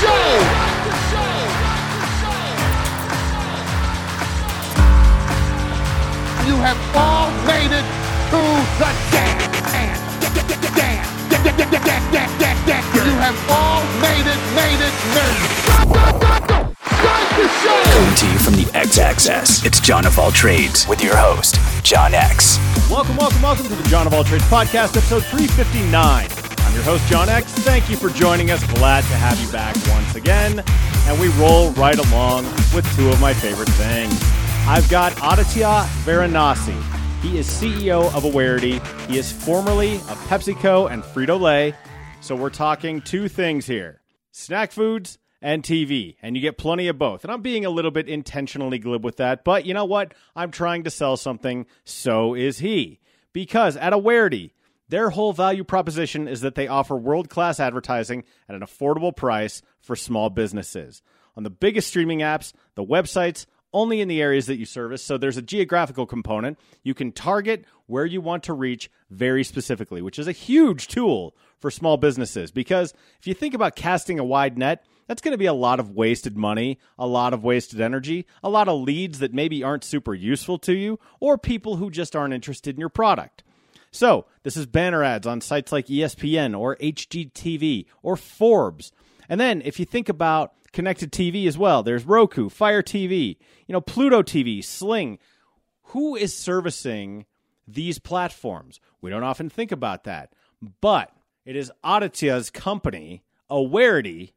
show. You have all made it to the dance. You have all made it, made it, made it. Start the show. Coming to you from the X Access, it's Jon of All Trades with your host, Jon Acks. Welcome, welcome, welcome to the Jon of All Trades podcast, episode 359. Your host, Jon Acks. Thank you for joining us. Glad to have you back once again. And we roll right along with two of my favorite things. I've got Aditya Varanasi. He is CEO of Awarity. He is formerly of PepsiCo and Frito Lay. So we're talking two things here snack foods and TV, and you get plenty of both. And I'm being a little bit intentionally glib with that, but you know what? I'm trying to sell something, so is he. Because at Awarity, their whole value proposition is that they offer world class advertising at an affordable price for small businesses. On the biggest streaming apps, the websites, only in the areas that you service. So there's a geographical component. You can target where you want to reach very specifically, which is a huge tool for small businesses. Because if you think about casting a wide net, that's going to be a lot of wasted money, a lot of wasted energy, a lot of leads that maybe aren't super useful to you, or people who just aren't interested in your product. So, this is banner ads on sites like ESPN or HGTV or Forbes. And then if you think about connected TV as well, there's Roku, Fire TV, you know, Pluto TV, Sling. Who is servicing these platforms? We don't often think about that. But it is Aditya's company, Awarity,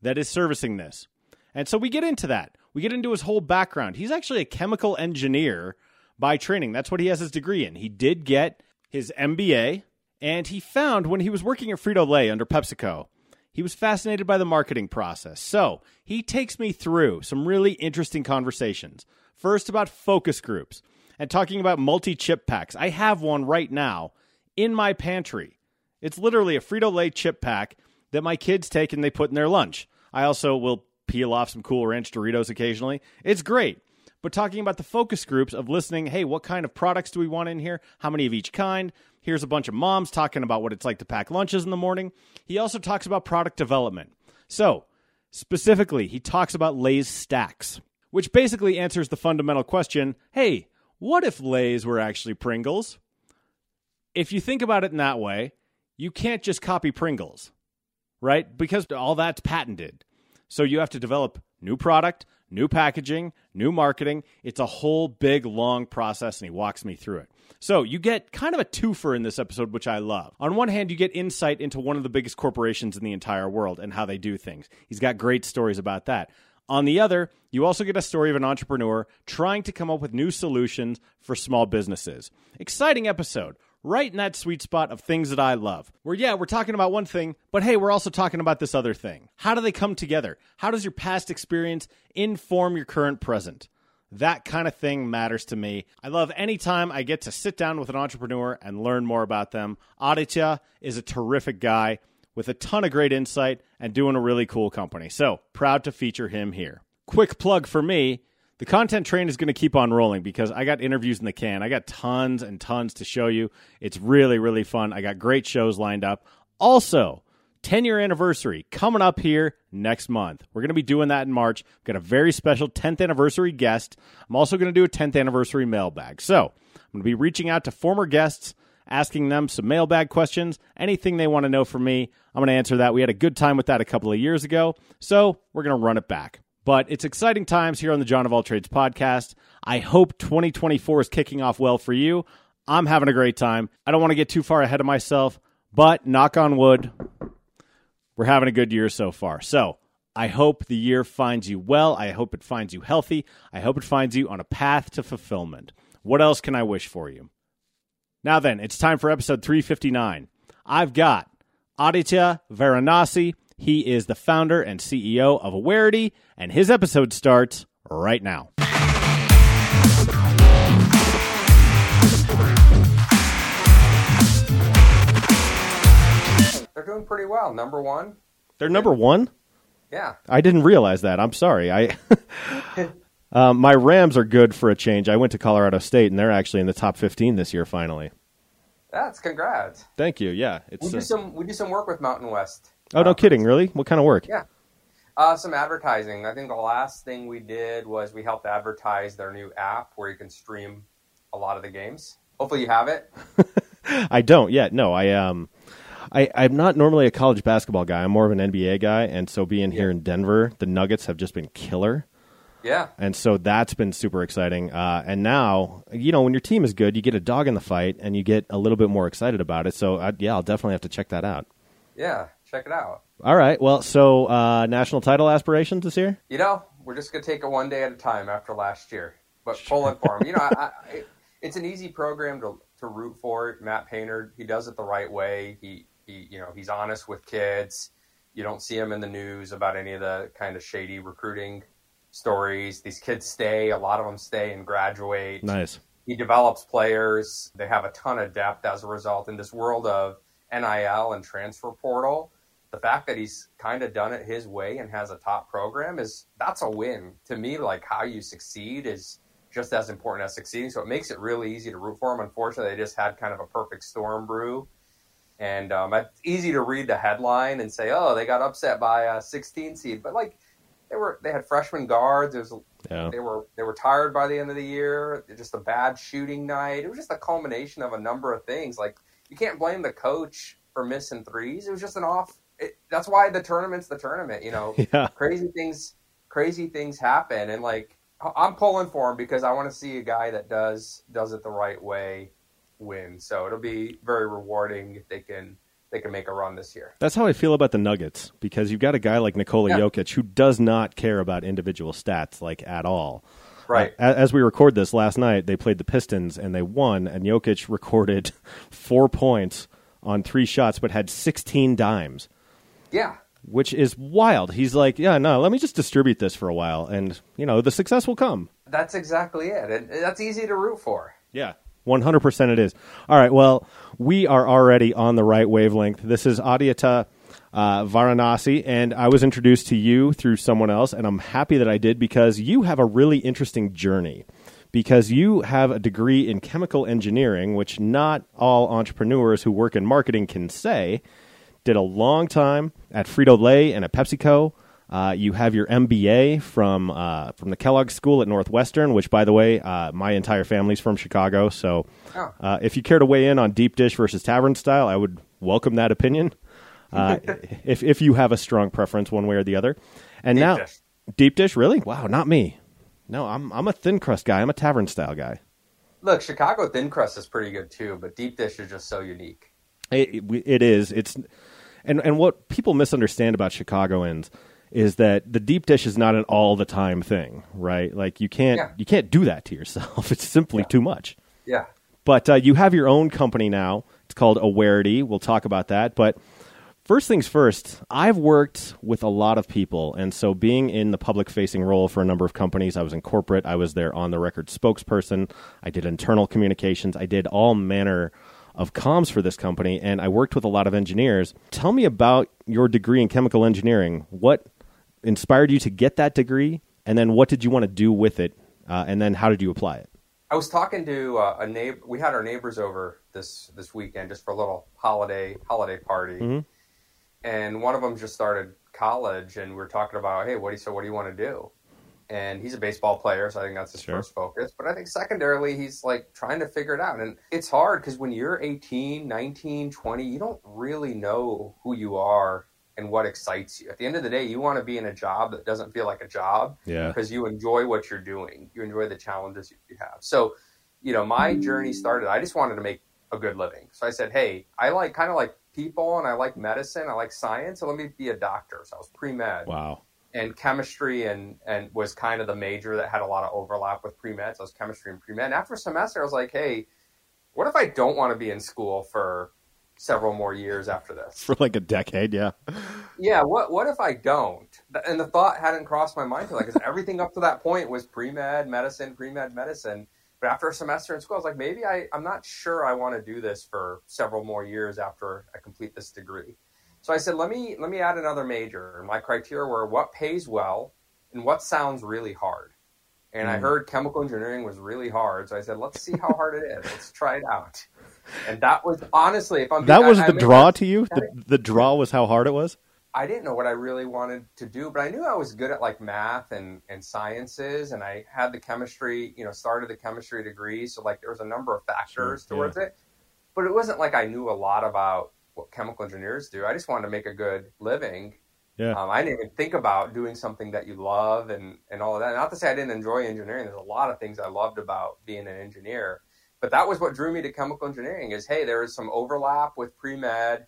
that is servicing this. And so we get into that. We get into his whole background. He's actually a chemical engineer by training. That's what he has his degree in. He did get his MBA, and he found when he was working at Frito Lay under PepsiCo, he was fascinated by the marketing process. So he takes me through some really interesting conversations. First, about focus groups and talking about multi chip packs. I have one right now in my pantry. It's literally a Frito Lay chip pack that my kids take and they put in their lunch. I also will peel off some Cool Ranch Doritos occasionally. It's great. But talking about the focus groups of listening, hey, what kind of products do we want in here? How many of each kind? Here's a bunch of moms talking about what it's like to pack lunches in the morning. He also talks about product development. So, specifically, he talks about Lay's Stax, which basically answers the fundamental question hey, what if Lay's were actually Pringles? If you think about it in that way, you can't just copy Pringles, right? Because all that's patented. So you have to develop new product, new packaging, new marketing. It's a whole big, long process, and he walks me through it. So you get kind of a twofer in this episode, which I love. On one hand, you get insight into one of the biggest corporations in the entire world and how they do things. He's got great stories about that. On the other, you also get a story of an entrepreneur trying to come up with new solutions for small businesses. Exciting episode right in that sweet spot of things that I love. Where, yeah, we're talking about one thing, but hey, we're also talking about this other thing. How do they come together? How does your past experience inform your current present? That kind of thing matters to me. I love any time I get to sit down with an entrepreneur and learn more about them. Aditya is a terrific guy with a ton of great insight and doing a really cool company. So proud to feature him here. Quick plug for me the content train is going to keep on rolling because I got interviews in the can. I got tons and tons to show you. It's really, really fun. I got great shows lined up. Also, 10 year anniversary coming up here next month. We're going to be doing that in March. We've got a very special 10th anniversary guest. I'm also going to do a 10th anniversary mailbag. So I'm going to be reaching out to former guests, asking them some mailbag questions, anything they want to know from me. I'm going to answer that. We had a good time with that a couple of years ago. So we're going to run it back. But it's exciting times here on the Jon of All Trades podcast. I hope 2024 is kicking off well for you. I'm having a great time. I don't want to get too far ahead of myself, but knock on wood, we're having a good year so far. So I hope the year finds you well. I hope it finds you healthy. I hope it finds you on a path to fulfillment. What else can I wish for you? Now then, it's time for episode 359. I've got Aditya Varanasi. He is the founder and CEO of Awarity, and his episode starts right now. They're doing pretty well. Number one. They're number one? Yeah. I didn't realize that. I'm sorry. I um, my Rams are good for a change. I went to Colorado State, and they're actually in the top 15 this year. Finally, That's congrats. thank you. Yeah, it's We do uh, some we do some work with Mountain West. Oh no, kidding! Really? What kind of work? Yeah. Uh, some advertising. I think the last thing we did was we helped advertise their new app where you can stream a lot of the games. Hopefully, you have it. I don't yet. No, I um, I I'm not normally a college basketball guy. I'm more of an NBA guy, and so being here in Denver, the Nuggets have just been killer. Yeah. And so that's been super exciting. Uh, and now, you know, when your team is good, you get a dog in the fight and you get a little bit more excited about it. So, I, yeah, I'll definitely have to check that out. Yeah, check it out. All right. Well, so uh, national title aspirations this year? You know, we're just gonna take it one day at a time after last year, but pulling for them. You know, I, I, it's an easy program to to root for. Matt Painter, he does it the right way. He he, you know, he's honest with kids. You don't see him in the news about any of the kind of shady recruiting stories. These kids stay. A lot of them stay and graduate. Nice. He develops players. They have a ton of depth as a result in this world of NIL and transfer portal the fact that he's kind of done it his way and has a top program is that's a win. To me like how you succeed is just as important as succeeding. So it makes it really easy to root for him. Unfortunately they just had kind of a perfect storm brew. And um, it's easy to read the headline and say oh they got upset by a 16 seed. But like they were they had freshman guards. Was, yeah. they were they were tired by the end of the year. Just a bad shooting night. It was just a culmination of a number of things. Like you can't blame the coach for missing threes. It was just an off it, that's why the tournament's the tournament. You know, yeah. crazy things, crazy things happen, and like I'm pulling for him because I want to see a guy that does does it the right way win. So it'll be very rewarding if they can they can make a run this year. That's how I feel about the Nuggets because you've got a guy like Nikola yeah. Jokic who does not care about individual stats like at all. Right. Uh, as we record this last night, they played the Pistons and they won, and Jokic recorded four points on three shots, but had 16 dimes. Yeah. Which is wild. He's like, yeah, no, let me just distribute this for a while, and you know, the success will come. That's exactly it, and that's easy to root for. Yeah. 100% it is. All right, well, we are already on the right wavelength. This is Aditya uh, Varanasi, and I was introduced to you through someone else, and I'm happy that I did because you have a really interesting journey. Because you have a degree in chemical engineering, which not all entrepreneurs who work in marketing can say did a long time at Frito Lay and at PepsiCo. Uh, you have your MBA from uh, from the Kellogg School at Northwestern, which, by the way, uh, my entire family's from Chicago. So, oh. Uh, if you care to weigh in on deep dish versus tavern style, I would welcome that opinion. Uh, if if you have a strong preference one way or the other, and deep now dish. deep dish, really? Wow, not me. No, I'm I'm a thin crust guy. I'm a tavern style guy. Look, Chicago thin crust is pretty good too, but deep dish is just so unique. It, it is. It's and and what people misunderstand about Chicagoans is that the deep dish is not an all the time thing, right? Like you can't Yeah. you can't do that to yourself. It's simply too much. Yeah. But uh, you have your own company now. It's called Awarity. We'll talk about that. But first things first, I've worked with a lot of people. And so being in the public facing role for a number of companies, I was in corporate, I was their on the record spokesperson, I did internal communications, I did all manner of comms for this company. And I worked with a lot of engineers. Tell me about your degree in chemical engineering. What inspired you to get that degree? And then what did you want to do with it? Uh, and then how did you apply it? I was talking to uh, a neighbor. We had our neighbors over this this weekend just for a little holiday holiday party, Mhm. and one of them just started college, and we were talking about, hey, what do you so what do you want to do? And he's a baseball player, so I think that's his Sure. first focus. But I think secondarily, he's like trying to figure it out, and it's hard because when you're 18, 19, 20, you don't really know who you are and what excites you. At the end of the day, you want to be in a job that doesn't feel like a job Yeah. because you enjoy what you're doing. You enjoy the challenges you have. So, you know, my journey started, I just wanted to make a good living. So I said, hey, I like kind of like people and I like medicine, I like science, so let me be a doctor. So I was pre med Wow. And chemistry and, and was kind of the major that had a lot of overlap with pre med. So I was chemistry and pre med. And after a semester, I was like, hey, what if I don't want to be in school for several more years after this? For like a decade, yeah. yeah, what what if I don't? And the thought hadn't crossed my mind because everything up to that point was pre med medicine, pre med medicine. But after a semester in school, I was like, maybe I, I'm not sure I want to do this for several more years after I complete this degree. So I said, let me let me add another major. My criteria were what pays well and what sounds really hard. And I Mm. heard chemical engineering was really hard, so I said, let's see how hard it is. Let's try it out. And that was honestly, if I'm That being- was I- I the may draw to you? The, the draw was how hard it was? I didn't know what I really wanted to do, but I knew I was good at like math and, and sciences, and I had the chemistry, you know, started the chemistry degree. So like there was a number of factors Sure, towards it, but it wasn't like I knew a lot about what chemical engineers do. I just wanted to make a good living. Yeah. Um, I didn't even think about doing something that you love and, and all of that. Not to say I didn't enjoy engineering. There's a lot of things I loved about being an engineer, but that was what drew me to chemical engineering. Is hey, there is some overlap with pre med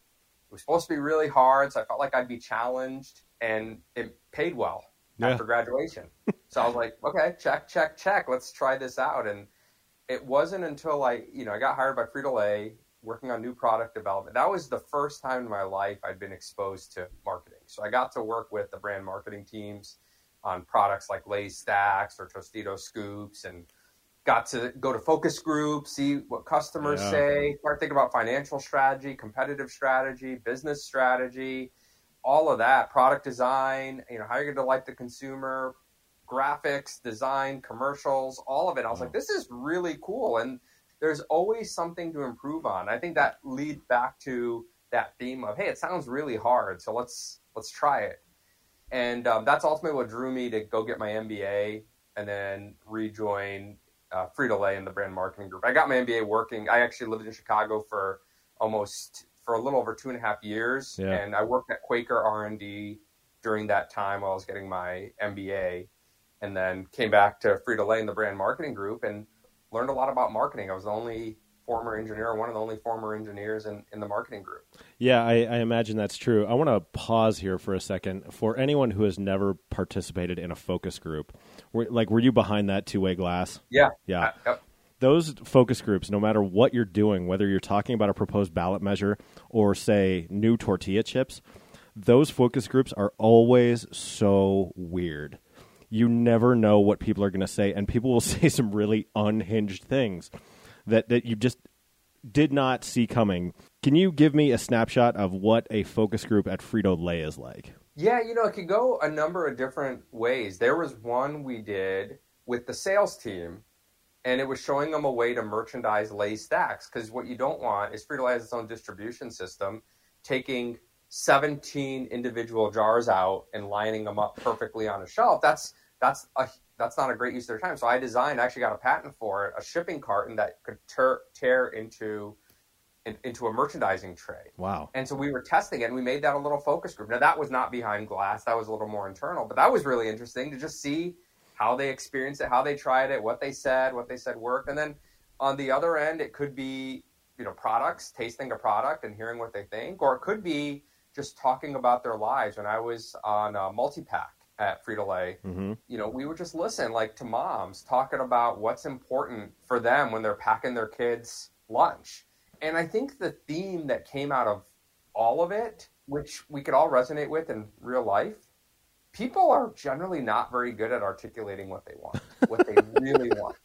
it was supposed to be really hard, so I felt like I'd be challenged, and it paid well Yeah. after graduation. so I was like, okay, check, check, check. Let's try this out. And it wasn't until I, you know, I got hired by Frito Lay, working on new product development. That was the first time in my life I'd been exposed to marketing. So I got to work with the brand marketing teams on products like Lay's Stax or Tostito Scoops, and got to go to focus groups, see what customers Yeah. say, start thinking about financial strategy, competitive strategy, business strategy, all of that, product design, you know, how you're going to delight the consumer, graphics, design, commercials, all of it. I was like, this is really cool. And there's always something to improve on. I think that leads back to that theme of, hey, it sounds really hard, so let's let's try it. And um, that's ultimately what drew me to go get my MBA and then rejoin uh, Frito Lay in the brand marketing group. I got my MBA working. I actually lived in Chicago for almost for a little over two and a half years, Yeah. and I worked at Quaker R and D during that time while I was getting my MBA, and then came back to Frito Lay in the brand marketing group and learned a lot about marketing. I was the only former engineer, one of the only former engineers in, in the marketing group. Yeah, I, I imagine that's true. I want to pause here for a second. For anyone who has never participated in a focus group, were, like, were you behind that two way glass? Yeah, Yeah. Those focus groups, no matter what you're doing, whether you're talking about a proposed ballot measure or, say, new tortilla chips, those focus groups are always so weird. You never know what people are going to say, and people will say some really unhinged things that, that you just did not see coming. Can you give me a snapshot of what a focus group at Frito Lay is like? Yeah, you know, it could go a number of different ways. There was one we did with the sales team, and it was showing them a way to merchandise Lay Stax. Because what you don't want is Frito Lay has its own distribution system, taking 17 individual jars out and lining them up perfectly on a shelf. That's that's a that's not a great use of their time. So I designed, I actually got a patent for it, a shipping carton that could tear, tear into in, into a merchandising tray. Wow. And so we were testing it and we made that a little focus group. Now that was not behind glass, that was a little more internal, but that was really interesting to just see how they experienced it, how they tried it, what they said, what they said worked. And then on the other end, it could be, you know, products, tasting a product and hearing what they think, or it could be just talking about their lives. When I was on a multi-pack at Frito-Lay, hmm you know, we would just listen like to moms talking about what's important for them when they're packing their kids lunch. And I think the theme that came out of all of it, which we could all resonate with in real life, people are generally not very good at articulating what they want, what they really want.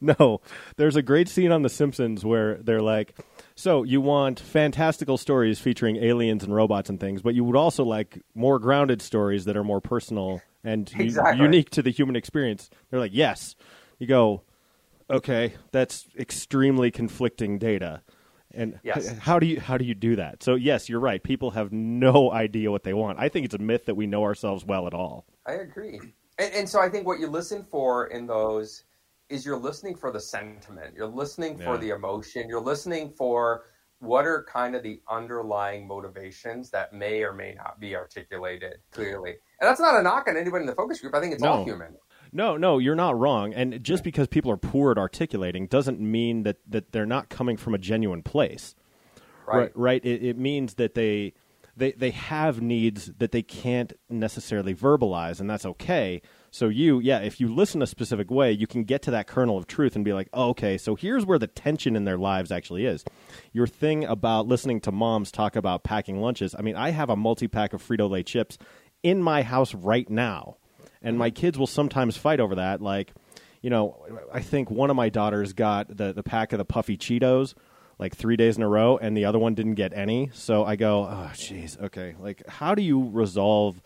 No, there's a great scene on The Simpsons where they're like, "So you want fantastical stories featuring aliens and robots and things, but you would also like more grounded stories that are more personal and u- unique to the human experience." They're like, "Yes." You go, "Okay, that's extremely conflicting data." And Yes. h- how do you how do you do that? So yes, you're right. People have no idea what they want. I think it's a myth that we know ourselves well at all. I agree. And, and so I think what you listen for in those is you're listening for the sentiment, you're listening for Yeah. the emotion, you're listening for what are kind of the underlying motivations that may or may not be articulated clearly. And that's not a knock on anybody in the focus group. I think it's all human. No, no, you're not wrong. And just because people are poor at articulating doesn't mean that, that they're not coming from a genuine place. Right. Right. It, it means that they, they they have needs that they can't necessarily verbalize, and that's okay. So you, yeah, if you listen a specific way, you can get to that kernel of truth and be like, oh, okay, so here's where the tension in their lives actually is. Your thing about listening to moms talk about packing lunches. I mean, I have a multi pack of Frito Lay chips in my house right now, and my kids will sometimes fight over that. Like, you know, I think one of my daughters got the the pack of the puffy Cheetos like three days in a row, and the other one didn't get any. So I go, oh, jeez, okay. Like, how do you resolve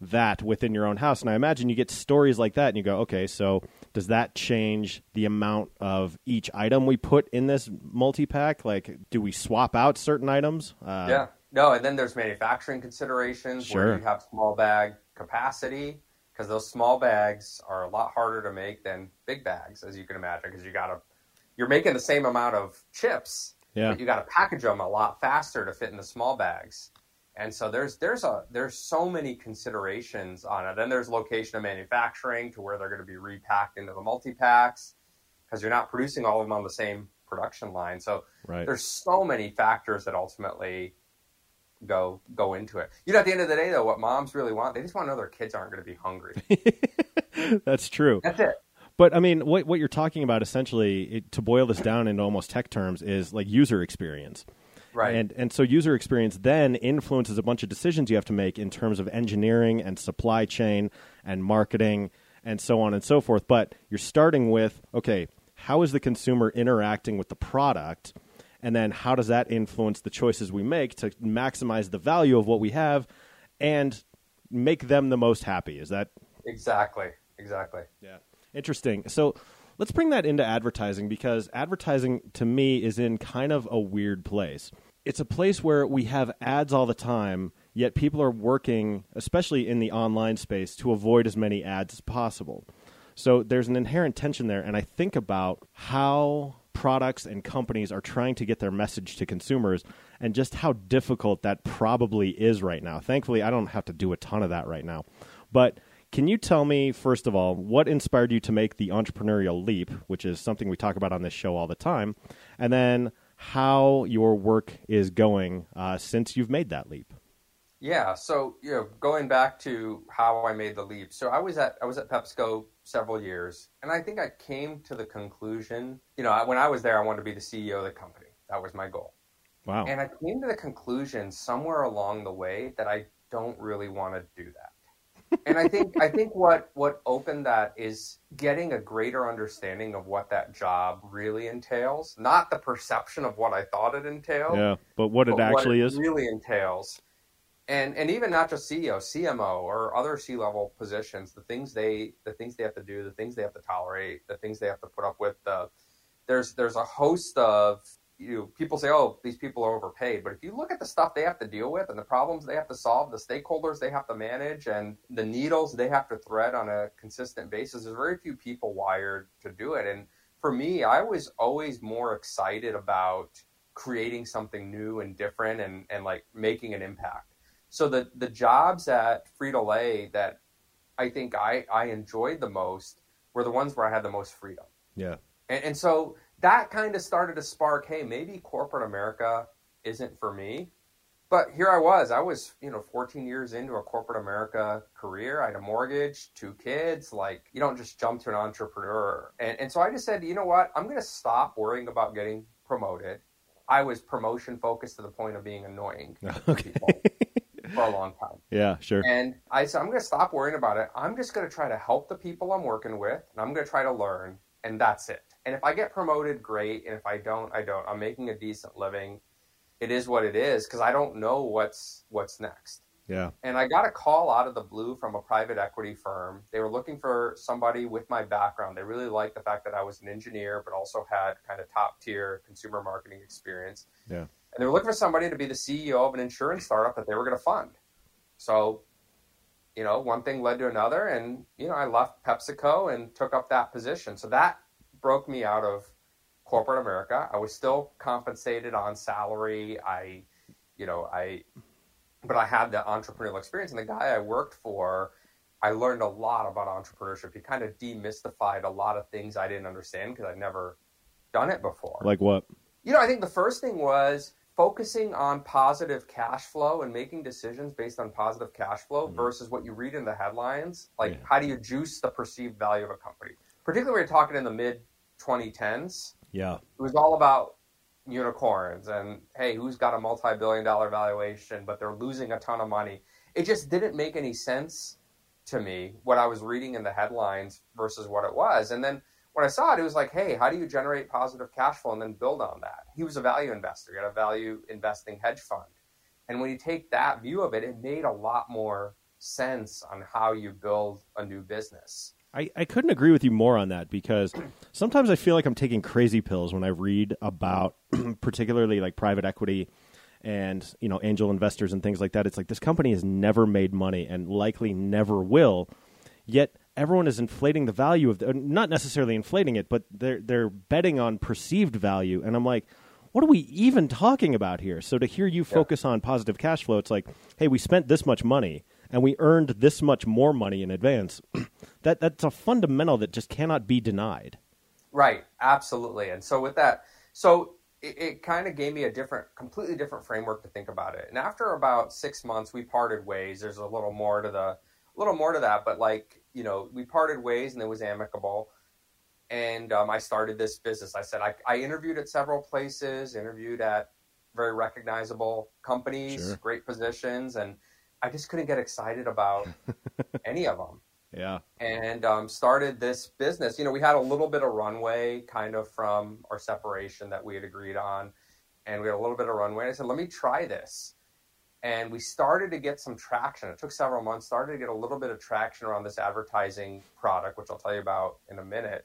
that within your own house? And I imagine you get stories like that, and you go, okay, so does that change the amount of each item we put in this multi pack? Like, do we swap out certain items? Uh, Yeah. No, and then there's manufacturing considerations Sure. where you have small bag capacity because those small bags are a lot harder to make than big bags, as you can imagine, because you got to you're making the same amount of chips, Yeah. but you got to package them a lot faster to fit in the small bags. And so there's there's a there's so many considerations on it. Then there's location of manufacturing to where they're going to be repacked into the multi packs because you're not producing all of them on the same production line. So Right. there's so many factors that ultimately go go into it. You know, at the end of the day, though, what moms really want, they just want to know their kids aren't going to be hungry. That's true. That's it. But I mean, what what you're talking about essentially, it, to boil this down into almost tech terms, is like user experience. Right. And and so user experience then influences a bunch of decisions you have to make in terms of engineering and supply chain and marketing and so on and so forth. But you're starting with okay, how is the consumer interacting with the product? And then how does that influence the choices we make to maximize the value of what we have and make them the most happy? Is that exactly. Exactly. yeah. Interesting. So let's bring that into advertising because advertising to me is in kind of a weird place. It's a place where we have ads all the time, yet people are working, especially in the online space, to avoid as many ads as possible. So there's an inherent tension there. And I think about how products and companies are trying to get their message to consumers and just how difficult that probably is right now. Thankfully, I don't have to do a ton of that right now. But can you tell me, first of all, what inspired you to make the entrepreneurial leap, which is something we talk about on this show all the time, and then how your work is going uh, since you've made that leap? Yeah. So you know, going back to how I made the leap. So I was at I was at PepsiCo several years, and I think I came to the conclusion. You know, when I was there, I wanted to be the CEO of the company. That was my goal. Wow. And I came to the conclusion somewhere along the way that I don't really want to do that. And I think I think what what opened that is getting a greater understanding of what that job really entails, not the perception of what I thought it entailed, yeah, but what it but actually it is? really entails. And and even not just CEO, CMO or other C level positions, the things they the things they have to do, the things they have to tolerate, the things they have to put up with. The, there's there's a host of you know, people say, oh, these people are overpaid, but if you look at the stuff they have to deal with and the problems they have to solve, the stakeholders they have to manage, and the needles they have to thread on a consistent basis, there's very few people wired to do it. And for me, I was always more excited about creating something new and different and, and like making an impact. So the the jobs at Frito Lay that I think I, I enjoyed the most were the ones where I had the most freedom. Yeah. And, and so that kind of started to spark, hey, maybe corporate America isn't for me. But here I was. I was, you know, 14 years into a corporate America career. I had a mortgage, two kids. Like, you don't just jump to an entrepreneur. And, and so I just said, you know what? I'm going to stop worrying about getting promoted. I was promotion focused to the point of being annoying Okay. for a long time. Yeah, sure. And I said, I'm going to stop worrying about it. I'm just going to try to help the people I'm working with, and I'm going to try to learn, and that's it. And if I get promoted, great. And if I don't, I don't. I'm making a decent living. It is what it is because I don't know what's what's next. Yeah. And I got a call out of the blue from a private equity firm. They were looking for somebody with my background. They really liked the fact that I was an engineer, but also had kind of top tier consumer marketing experience. Yeah. And they were looking for somebody to be the CEO of an insurance startup that they were going to fund. So, you know, one thing led to another. And, you know, I left PepsiCo and took up that position. So that broke me out of corporate America. I was still compensated on salary. I, you know, I, but I had the entrepreneurial experience. And the guy I worked for, I learned a lot about entrepreneurship. He kind of demystified a lot of things I didn't understand because I'd never done it before. Like what? You know, I think the first thing was focusing on positive cash flow and making decisions based on positive cash flow mm-hmm. versus what you read in the headlines. Like, Yeah. how do you juice the perceived value of a company? Particularly, when you're talking in the mid 2010s, Yeah. it was all about unicorns and hey, who's got a multi billion dollar valuation, but they're losing a ton of money. It just didn't make any sense to me what I was reading in the headlines versus what it was. And then when I saw it, it was like, hey, how do you generate positive cash flow and then build on that? He was a value investor, he had a value investing hedge fund. And when you take that view of it, it made a lot more sense on how you build a new business. I, I couldn't agree with you more on that because sometimes I feel like I'm taking crazy pills when I read about particularly like private equity and you know angel investors and things like that. It's like this company has never made money and likely never will. Yet everyone is inflating the value of the, not necessarily inflating it, but they're they're betting on perceived value. And I'm like, what are we even talking about here? So to hear you focus on positive cash flow, it's like, hey, we spent this much money and we earned this much more money in advance. that that's a fundamental that just cannot be denied. Right, absolutely. And so with that, so it, it kind of gave me a different, completely different framework to think about it. And after about six months, we parted ways. There's a little more to the, a little more to that, but like you know, we parted ways and it was amicable. And um, I started this business. I said I, I interviewed at several places, interviewed at very recognizable companies, Sure. great positions, and I just couldn't get excited about any of them Yeah. and um, started this business. You know, we had a little bit of runway kind of from our separation that we had agreed on, and we had a little bit of runway. I said, let me try this. And we started to get some traction. It took several months, started to get a little bit of traction around this advertising product, which I'll tell you about in a minute.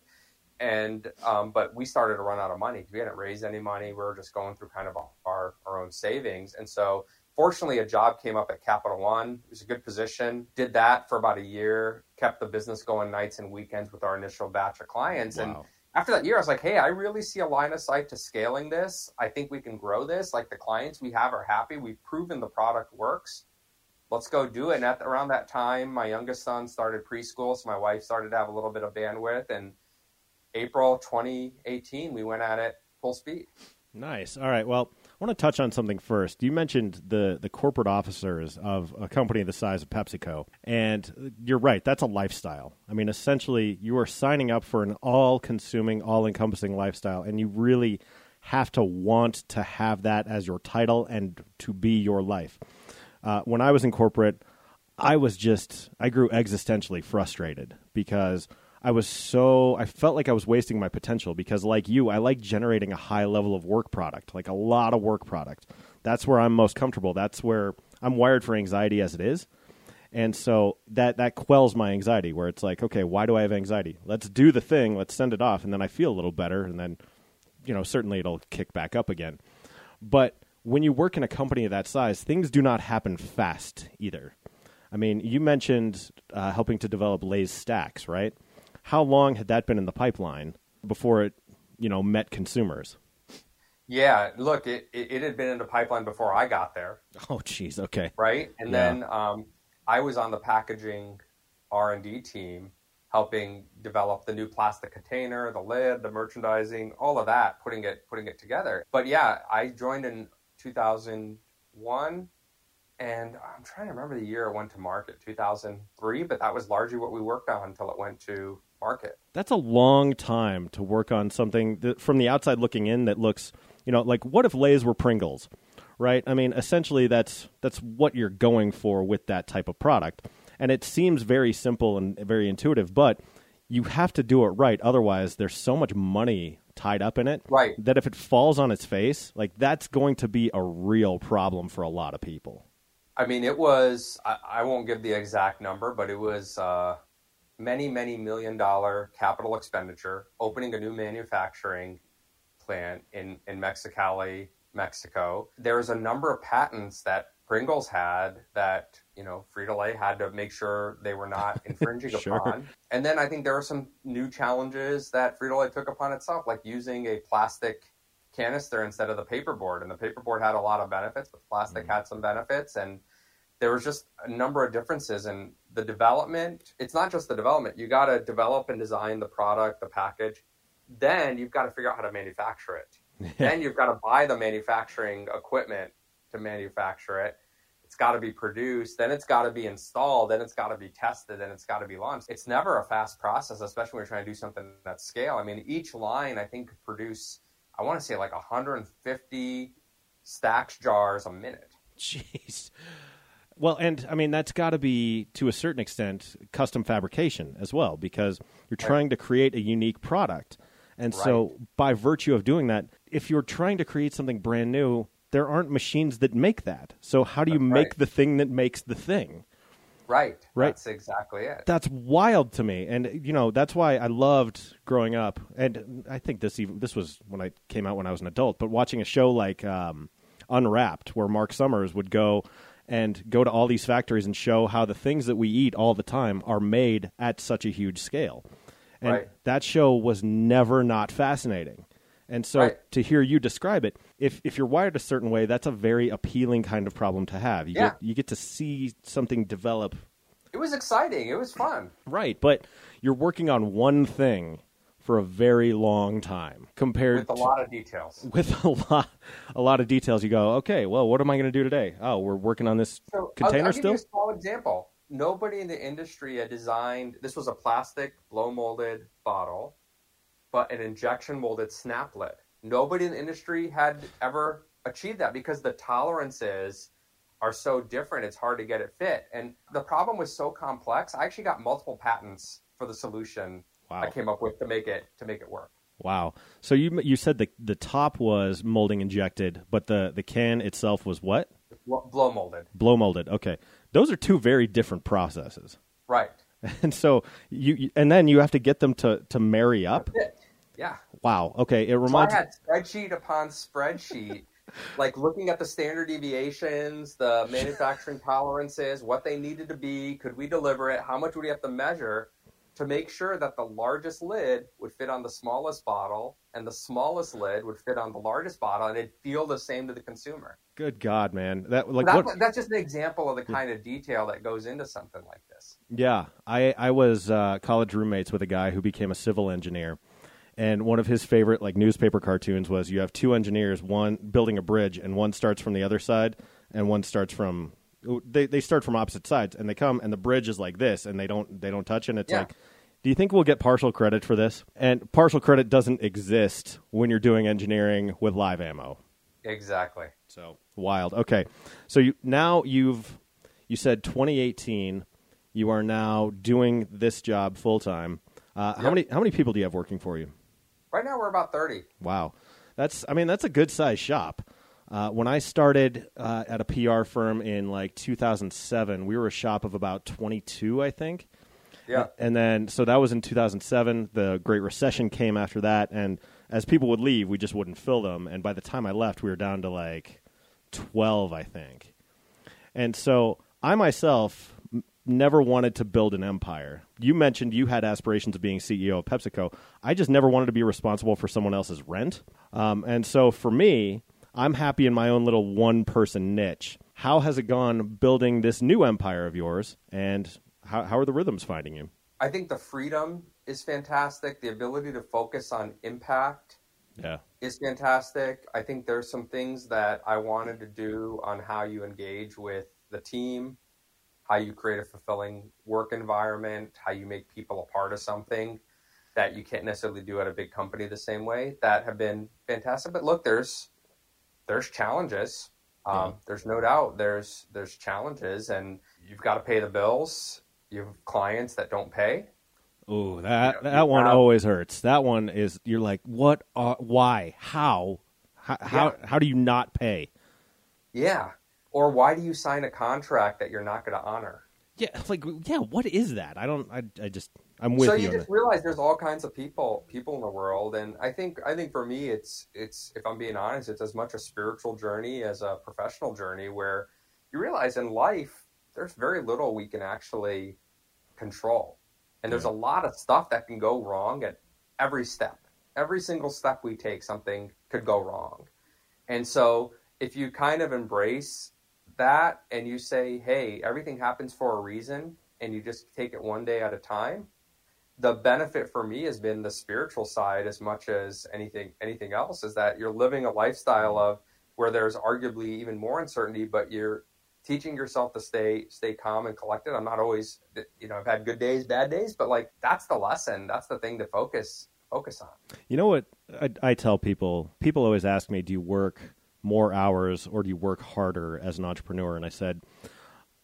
And um, but we started to run out of money. We hadn't raised any money. We were just going through kind of our, our own savings. And so fortunately, a job came up at Capital One. It was a good position. Did that for about a year. Kept the business going nights and weekends with our initial batch of clients. And after that year, I was like, hey, I really see a line of sight to scaling this. I think we can grow this. Like the clients we have are happy. We've proven the product works. Let's go do it. And at around that time, my youngest son started preschool, so my wife started to have a little bit of bandwidth. And April 2018, we went at it full speed. Nice. All right. Well, I want to touch on something first. You mentioned the the corporate officers of a company the size of PepsiCo, and you're right. That's a lifestyle. I mean, essentially, you are signing up for an all-consuming, all-encompassing lifestyle, and you really have to want to have that as your title and to be your life. Uh, when I was in corporate, I was just I grew existentially frustrated because I was so I felt like I was wasting my potential because like you, I like generating a high level of work product, like a lot of work product. That's where I'm most comfortable. That's where I'm wired for anxiety as it is. And so that that quells my anxiety where it's like, okay, why do I have anxiety? Let's do the thing, let's send it off and then I feel a little better and then you know, certainly it'll kick back up again. But when you work in a company of that size, things do not happen fast either. I mean, you mentioned uh, helping to develop Lay's Stax, right? How long had that been in the pipeline before it, you know, met consumers? Yeah, look, it, it, had been in the pipeline before I got there. Oh, jeez. Okay. right? And Yeah. then um, I was on the packaging R and D team, helping develop the new plastic container, the lid, the merchandising, all of that, putting it putting it together. But yeah, I joined in 2001, and I'm trying to remember the year it went to market, 2003. But that was largely what we worked on until it went to market. That's a long time to work on something that, from the outside looking in that looks, you know, like what if Lay's were Pringles, right? I mean, essentially that's that's what you're going for with that type of product. And it seems very simple and very intuitive, but you have to do it right. Otherwise, there's so much money tied up in it Right. that if it falls on its face, like that's going to be a real problem for a lot of people. I mean, it was, I, I won't give the exact number, but it was uh, many, many million dollar capital expenditure opening a new manufacturing plant in, in Mexicali, Mexico. There's a number of patents that Pringles had that, you know, Frito Lay had to make sure they were not infringing Sure. upon. And then I think there are some new challenges that Frito Lay took upon itself, like using a plastic canister instead of the paperboard. And the paperboard had a lot of benefits, but plastic mm-hmm. had some benefits. And there was just a number of differences in the development. It's not just the development. You got to develop and design the product, the package. Then you've got to figure out how to manufacture it. then you've got to buy the manufacturing equipment to manufacture it. It's got to be produced. Then it's got to be installed. Then it's got to be tested. Then it's got to be launched. It's never a fast process, especially when you're trying to do something at scale. I mean, each line I think could produce, I want to say like 150 Stax jars a minute. Jeez. Well, and I mean that's got to be to a certain extent custom fabrication as well because you're trying to create a unique product. And so by virtue of doing that, if you're trying to create something brand new, there aren't machines that make that. So how do you make right. the thing that makes the thing? Right. Right. That's exactly it. That's wild to me, and you know that's why I loved growing up. And I think this even this was when I came out when I was an adult. But watching a show like um, Unwrapped, where Mark Summers would go and go to all these factories and show how the things that we eat all the time are made at such a huge scale. And Right. that show was never not fascinating. And so Right. to hear you describe it, if if you're wired a certain way, that's a very appealing kind of problem to have. You Yeah. get you get to see something develop It was exciting. It was fun. right, but you're working on one thing for a very long time compared With a to, lot of details. with a lot a lot of details. You go, okay, well, what am I going to do today? Oh, we're working on this So I'll- container I'll, give still. you a small example. Nobody in the industry had designed. This was a plastic blow molded bottle, but an injection molded snap lid. Nobody in the industry had ever achieved that because the tolerances are so different. It's hard to get it fit, and the problem was so complex. I actually got multiple patents for the solution Wow. I came up with to make it to make it work. Wow. So you you said the the top was molding injected, but the the can itself was what? Blow molded, Blow molded. Okay. Those are two very different processes. right? And so you and then you have to get them to to marry up. Yeah. Wow. Okay. It So I reminds had spreadsheet upon spreadsheet, like looking at the standard deviations, the manufacturing tolerances, what they needed to be, could we deliver it, how much would we have to measure to make sure that the largest lid would fit on the smallest bottle and the smallest lid would fit on the largest bottle and it'd feel the same to the consumer. Good God, man. That like That- what? That's just an example of the kind of detail that goes into something like this. Yeah, I I was uh, college roommates with a guy who became a civil engineer, and one of his favorite like newspaper cartoons was you have two engineers, one building a bridge, and one starts from the other side, and one starts from they they start from opposite sides, and they come, and the bridge is like this, and they don't they don't touch, and it's Yeah. like. Do you think we'll get partial credit for this? And partial credit doesn't exist when you're doing engineering with live ammo. Exactly. So wild. Okay, so you now you've you said 2018. You are now doing this job full time. Uh, How many how many people do you have working for you? Right now we're about 30. Wow, that's I mean that's a good size shop. Uh, when I started uh, at a PR firm in like 2007, we were a shop of about 22, I think. Yeah. And then, so that was in 2007. The Great Recession came after that. And as people would leave, we just wouldn't fill them. And by the time I left, we were down to like 12, I think. And so I myself never wanted to build an empire. You mentioned you had aspirations of being CEO of PepsiCo. I just never wanted to be responsible for someone else's rent. Um, and so for me, I'm happy in my own little one person niche. How has it gone building this new empire of yours? And how, how are the rhythms finding you? I think the freedom is fantastic. The ability to focus on impact Yeah. is fantastic. I think there's some things that I wanted to do on how you engage with the team, how you create a fulfilling work environment, how you make people a part of something that you can't necessarily do at a big company the same way that have been fantastic. But look, there's there's challenges. Um, Yeah. There's no doubt there's there's challenges, and you've got to pay the bills. You have clients that don't pay. Ooh, that You know, that one have- always hurts. That one is you're like, what? Are, why? How? How? How, Yeah. how do you not pay? Yeah. Or why do you sign a contract that you're not going to honor? Yeah, like yeah. What is that? I don't. I, I just. I'm with so you. you just that. realize there's all kinds of people people in the world and i think i think for me it's it's if i'm being honest it's as much a spiritual journey as a professional journey where you realize in life there's very little we can actually control. And there's a lot of stuff that can go wrong at every step. Every single step we take something could go wrong. And so if you kind of embrace that and you say hey everything happens for a reason and you just take it one day at a time the benefit for me has been the spiritual side as much as anything anything else is that you're living a lifestyle mm-hmm. of where there's arguably even more uncertainty but you're teaching yourself to stay stay calm and collected i'm not always you know i've had good days bad days but like that's the lesson that's the thing to focus focus on You know what I, I tell people? People always ask me, "Do you work more hours or do you work harder as an entrepreneur?" And I said,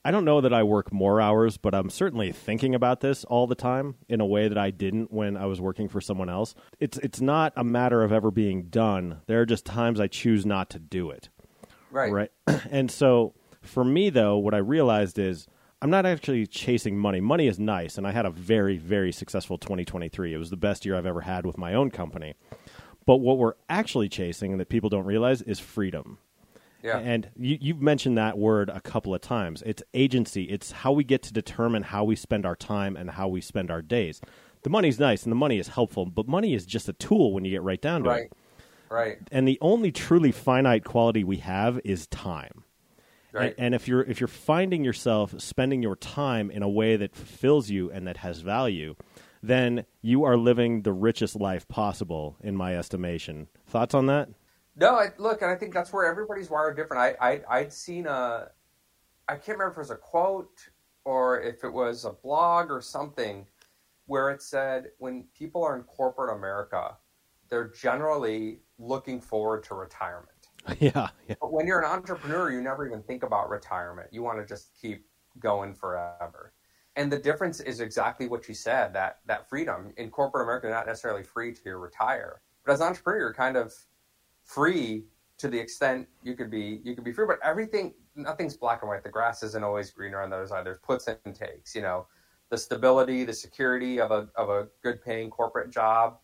I don't know that I work more hours, but I'm certainly thinking about this all the time in a way that I didn't when I was working for someone else. It's it's not a matter of ever being done. There are just times I choose not to do it. right Right. and so for me, though, what I realized is I'm not actually chasing money. Money is nice, and I had a very, very successful 2023. It was the best year I've ever had with my own company. But what we're actually chasing, and that people don't realize, is freedom. Yeah. And you, you've mentioned that word a couple of times. It's agency. It's how we get to determine how we spend our time and how we spend our days. The money's nice and the money is helpful, but money is just a tool when you get right down to Right. it. Right. And the only truly finite quality we have is time. Right. And, and if you're if you're finding yourself spending your time in a way that fulfills you and that has value, then you are living the richest life possible, in my estimation. Thoughts on that? No, I, look, and I think that's where everybody's wired different. I, I I'd seen a, I can't remember if it was a quote or if it was a blog or something, where it said when people are in corporate America, they're generally looking forward to retirement. yeah, yeah, But when you're an entrepreneur, you never even think about retirement. You want to just keep going forever. And the difference is exactly what you said that that freedom in corporate America, you're not necessarily free to retire, but as an entrepreneur, you're kind of free to the extent you could be you could be free. But everything, nothing's black and white. The grass isn't always greener on the other side. There's puts and takes. You know, the stability, the security of a of a good paying corporate job.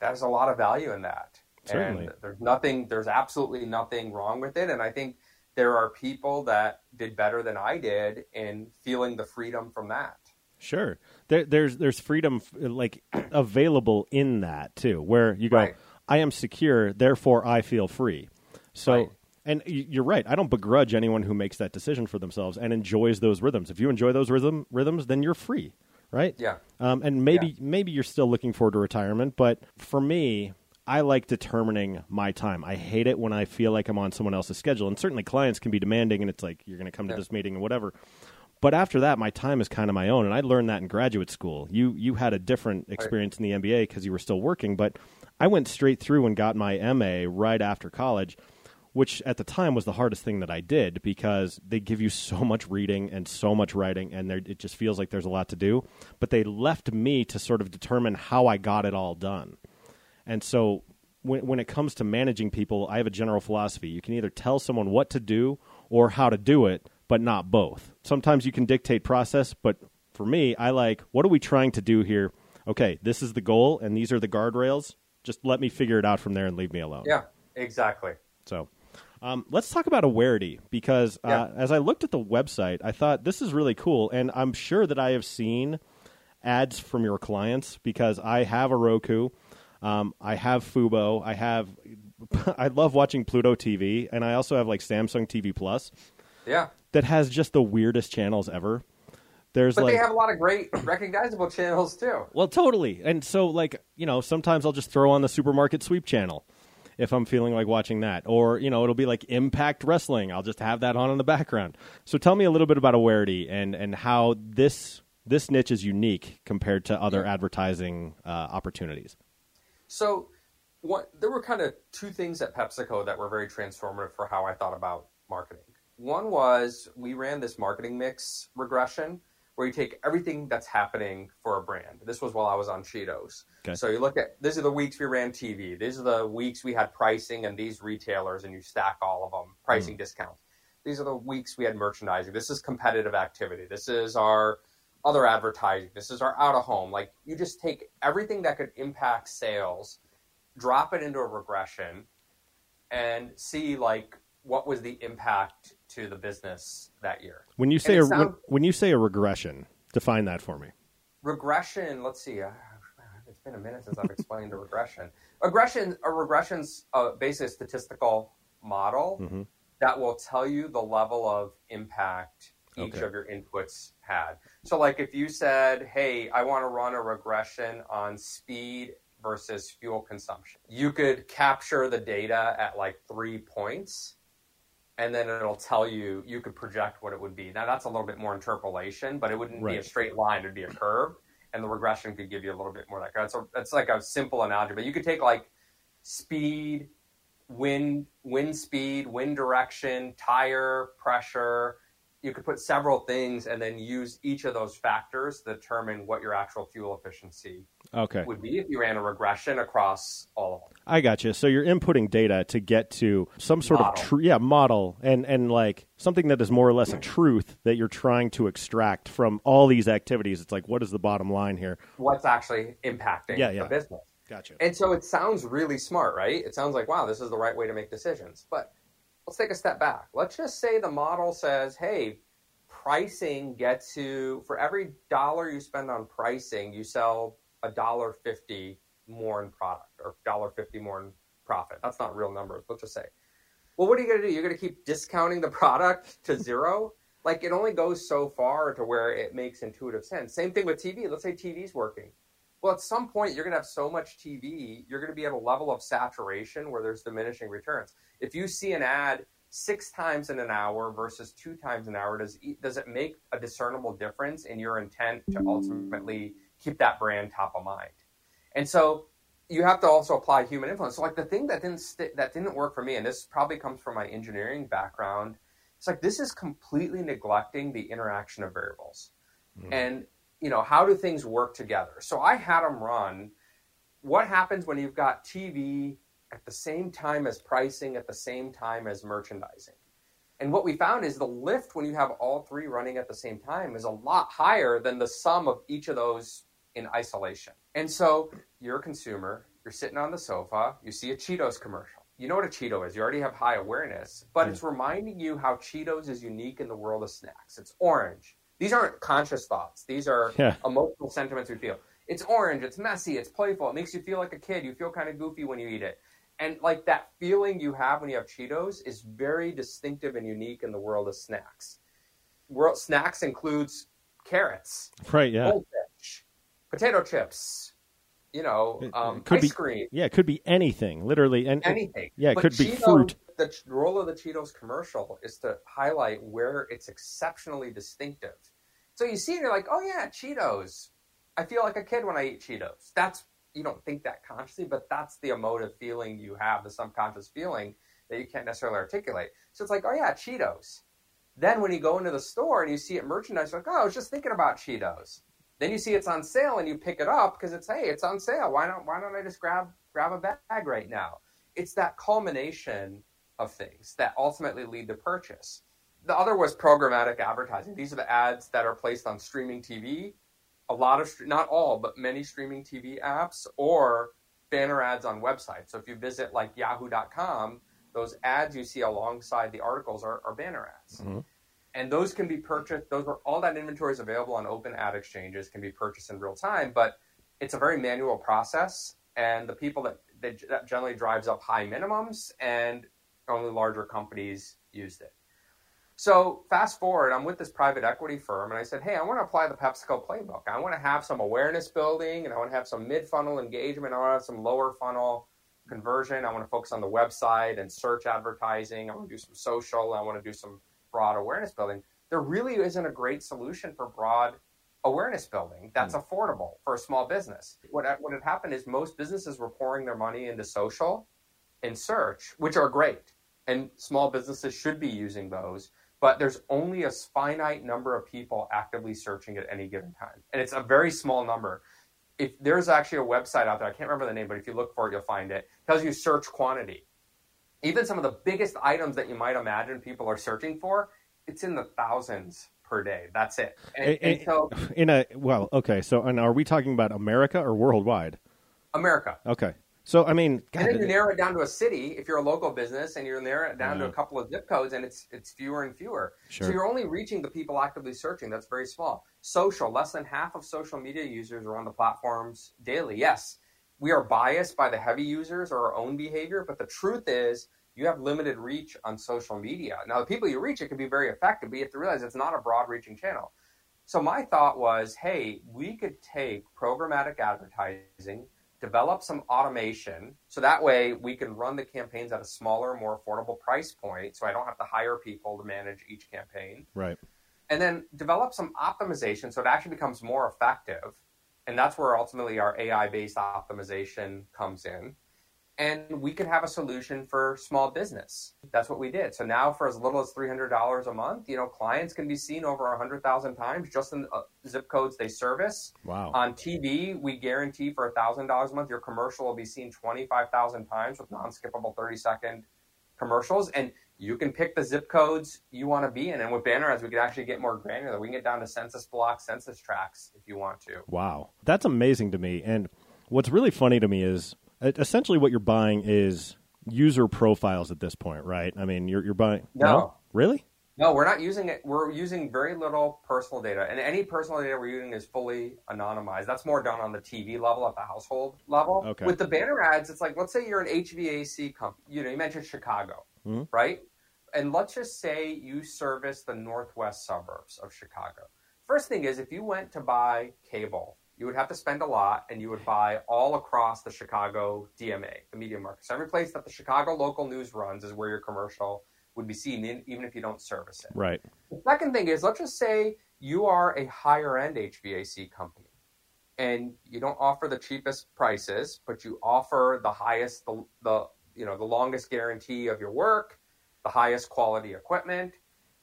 There's a lot of value in that. Certainly. And there's nothing, there's absolutely nothing wrong with it. And I think there are people that did better than I did in feeling the freedom from that. sure. There, there's there's freedom like available in that too, where you go, Right. I am secure, therefore I feel free. So. Right. And you're right. I don't begrudge anyone who makes that decision for themselves and enjoys those rhythms. If you enjoy those rhythm rhythms, then you're free, right? Yeah. Um, and maybe maybe you're still looking forward to retirement, but for me, I like determining my time. I hate it when I feel like I'm on someone else's schedule, and certainly clients can be demanding, and it's like you're going to come to Yeah. this meeting and whatever. But after that, my time is kind of my own, and I learned that in graduate school. You you had a different experience in the MBA because you were still working, but I went straight through and got my MA right after college which at the time was the hardest thing that I did because they give you so much reading and so much writing, and it just feels like there's a lot to do. But they left me to sort of determine how I got it all done. And so when, when it comes to managing people, I have a general philosophy. You can either tell someone what to do or how to do it, but not both. Sometimes you can dictate process, but for me, I like, what are we trying to do here? Okay, this is the goal, and these are the guardrails. Just let me figure it out from there and leave me alone. Yeah, exactly. So um, let's talk about Awarity because uh, Yeah. as I looked at the website, I thought this is really cool, and I'm sure that I have seen ads from your clients because I have a Roku, um, I have Fubo, I have, I love watching Pluto TV, and I also have like Samsung TV Plus Yeah. that has just the weirdest channels ever. There's But like they have a lot of great recognizable channels too. well, totally. And so, like, you know, sometimes I'll just throw on the supermarket sweep channel if I'm feeling like watching that. Or, you know, it'll be like Impact Wrestling. I'll just have that on in the background. So tell me a little bit about Awarity and, and how this this niche is unique compared to other advertising uh, opportunities. So, what, there were kind of two things at PepsiCo that were very transformative for how I thought about marketing. One was we ran this marketing mix regression where you take everything that's happening for a brand. This was while I was on Cheetos. Okay. So you look at these are the weeks we ran TV. These are the weeks we had pricing and these retailers, and you stack all of them pricing mm. discounts. These are the weeks we had merchandising. This is competitive activity. This is our other advertising. This is our out of home. Like you just take everything that could impact sales, drop it into a regression, and see like what was the impact to the business that year. When you say a, when, sound- when you say a regression, define that for me. regression let's see uh, it's been a minute since i've explained a regression regression a regression's uh, basically a statistical model Mhm. that will tell you the level of impact each Okay. of your inputs had so like if you said hey i want to run a regression on speed versus fuel consumption you could capture the data at like three points and then it'll tell you you could project what it would be. Now that's a little bit more interpolation, but it wouldn't be a straight line; it'd be a curve, and the regression could give you a little bit more like that's a, that's like a simple analogy. But you could take like speed, wind, wind speed, wind direction, tire pressure. You could put several things and then use each of those factors to determine what your actual fuel efficiency Okay. would be if you ran a regression across all of them. I got you. So you're inputting data to get to some sort Model. of tr- yeah model and and like something that is more or less a truth that you're trying to extract from all these activities. It's like what is the bottom line here? What's actually impacting Yeah, yeah. the business? Gotcha. And so it sounds really smart, right? It sounds like, wow, this is the right way to make decisions. But let's take a step back. Let's just say the model says, hey, pricing gets you for every dollar you spend on pricing, you sell a dollar fifty more in product or dollar fifty more in profit. That's not real numbers. Let's just say. Well, what are you going to do? You're going to keep discounting the product to zero? like it only goes so far to where it makes intuitive sense. Same thing with TV. Let's say TV's working. Well, at some point, you're going to have so much TV, you're going to be at a level of saturation where there's diminishing returns. If you see an ad six times in an hour versus two times an hour, does does it make a discernible difference in your intent to ultimately keep that brand top of mind? And so you have to also apply human influence. So like the thing that didn't st- that didn't work for me, and this probably comes from my engineering background, it's like this is completely neglecting the interaction of variables. Mm. And you know, how do things work together? So I had them run what happens when you've got TV at the same time as pricing, at the same time as merchandising. And what we found is the lift when you have all three running at the same time is a lot higher than the sum of each of those in isolation. And so you're a consumer, you're sitting on the sofa, you see a Cheetos commercial. You know what a Cheeto is. You already have high awareness, but hmm. it's reminding you how Cheetos is unique in the world of snacks. It's orange. These aren't conscious thoughts. These are yeah. emotional sentiments we feel. It's orange, it's messy, it's playful. It makes you feel like a kid. You feel kind of goofy when you eat it. And like that feeling you have when you have Cheetos is very distinctive and unique in the world of snacks. World snacks includes carrots, right? Yeah, goldfish, potato chips, you know, um, could ice be, cream. Yeah, it could be anything, literally, and anything. yeah, it but could Cheetos, be fruit. The role of the Cheetos commercial is to highlight where it's exceptionally distinctive. So you see, you're like, oh yeah, Cheetos. I feel like a kid when I eat Cheetos. That's you don't think that consciously, but that's the emotive feeling you have, the subconscious feeling that you can't necessarily articulate. So it's like, oh yeah, Cheetos. Then when you go into the store and you see it merchandise, like, oh, I was just thinking about Cheetos. Then you see it's on sale and you pick it up because it's hey, it's on sale. Why don't why don't I just grab grab a bag right now? It's that culmination of things that ultimately lead to purchase. The other was programmatic advertising. These are the ads that are placed on streaming TV a lot of not all but many streaming tv apps or banner ads on websites. So if you visit like yahoo.com those ads you see alongside the articles are, are banner ads. Mm-hmm. and those can be purchased those are all that inventory is available on open ad exchanges can be purchased in real time but it's a very manual process. And the people that, that, that generally drives up high minimums and only larger companies used it so fast forward, I'm with this private equity firm, and I said, "Hey, I want to apply the PepsiCo playbook. I want to have some awareness building, and I want to have some mid-funnel engagement. I want to have some lower funnel conversion. I want to focus on the website and search advertising. I want to do some social. I want to do some broad awareness building. There really isn't a great solution for broad awareness building that's mm. affordable for a small business. What what had happened is most businesses were pouring their money into social and search, which are great, and small businesses should be using those but there's only a finite number of people actively searching at any given time. And it's a very small number. If there's actually a website out there, I can't remember the name, but if you look for it, you'll find it. it tells you search quantity. Even some of the biggest items that you might imagine people are searching for, it's in the thousands per day. That's it. And, and so, in a well, okay. So, and are we talking about America or worldwide? America. Okay. So I mean, God, and then you narrow it down to a city if you're a local business, and you narrow it down yeah. to a couple of zip codes, and it's it's fewer and fewer. Sure. So you're only reaching the people actively searching. That's very small. Social, less than half of social media users are on the platforms daily. Yes, we are biased by the heavy users or our own behavior, but the truth is you have limited reach on social media. Now, the people you reach, it can be very effective, but you have to realize it's not a broad reaching channel. So my thought was, hey, we could take programmatic advertising develop some automation so that way we can run the campaigns at a smaller, more affordable price point. So I don't have to hire people to manage each campaign. Right. And then develop some optimization so it actually becomes more effective. And that's where ultimately our AI based optimization comes in and we could have a solution for small business. That's what we did. So now, for as little as three hundred dollars a month, you know, clients can be seen over hundred thousand times just in the uh, zip codes they service. Wow! On TV, we guarantee for thousand dollars a month, your commercial will be seen twenty five thousand times with non-skippable thirty second commercials, and you can pick the zip codes you want to be in. And with banner ads, we can actually get more granular. We can get down to census blocks, census tracts if you want to. Wow, that's amazing to me. And what's really funny to me is essentially what you're buying is user profiles at this point, right? I mean, you're you're buying No. really? No, we're not using it. We're using very little personal data, and any personal data we're using is fully anonymized. That's more done on the TV level, at the household level. Okay. With the banner ads, it's like let's say you're an HVAC company. You know, you mentioned Chicago, Mhm. right? And let's just say you service the northwest suburbs of Chicago. First thing is, if you went to buy cable, you would have to spend a lot, and you would buy all across the Chicago DMA, the media market. So every place that the Chicago local news runs is where your commercial would be seen, in, even if you don't service it. Right. The second thing is, let's just say you are a higher end HVAC company and you don't offer the cheapest prices, but you offer the highest, the, the you know, the longest guarantee of your work, the highest quality equipment,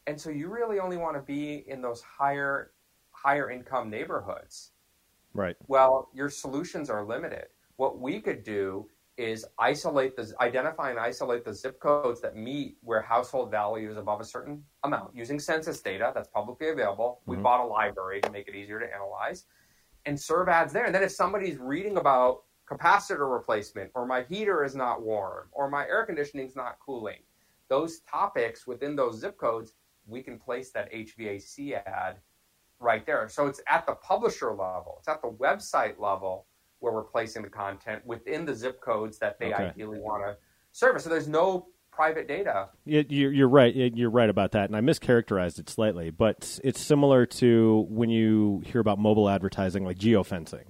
and so you really only want to be in those higher, higher income neighborhoods Right. well, your solutions are limited. What we could do is isolate the identify and isolate the zip codes that meet where household value is above a certain amount using census data that's publicly available. We Mhm. bought a library to make it easier to analyze and serve ads there. And then if somebody's reading about capacitor replacement or my heater is not warm or my air conditioning is not cooling, those topics within those zip codes, we can place that HVAC ad right there. So it's at the publisher level, it's at the website level where we're placing the content within the zip codes that they Okay. ideally want to service. So there's no private data. It, you're, you're right. It- You're right about that, and I mischaracterized it slightly. But it's similar to when you hear about mobile advertising, like geofencing,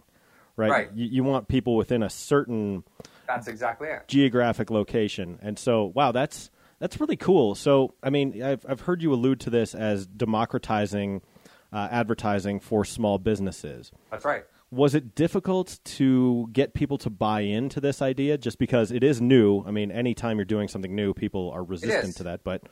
right? Right. You, you want people within a certain That's exactly it. geographic location, and so wow, that's that's really cool. So, I mean, I've I've heard you allude to this as democratizing uh, advertising for small businesses. That's right. Was it difficult to get people to buy into this idea just because it is new? I mean, anytime you're doing something new, people are resistant to that. But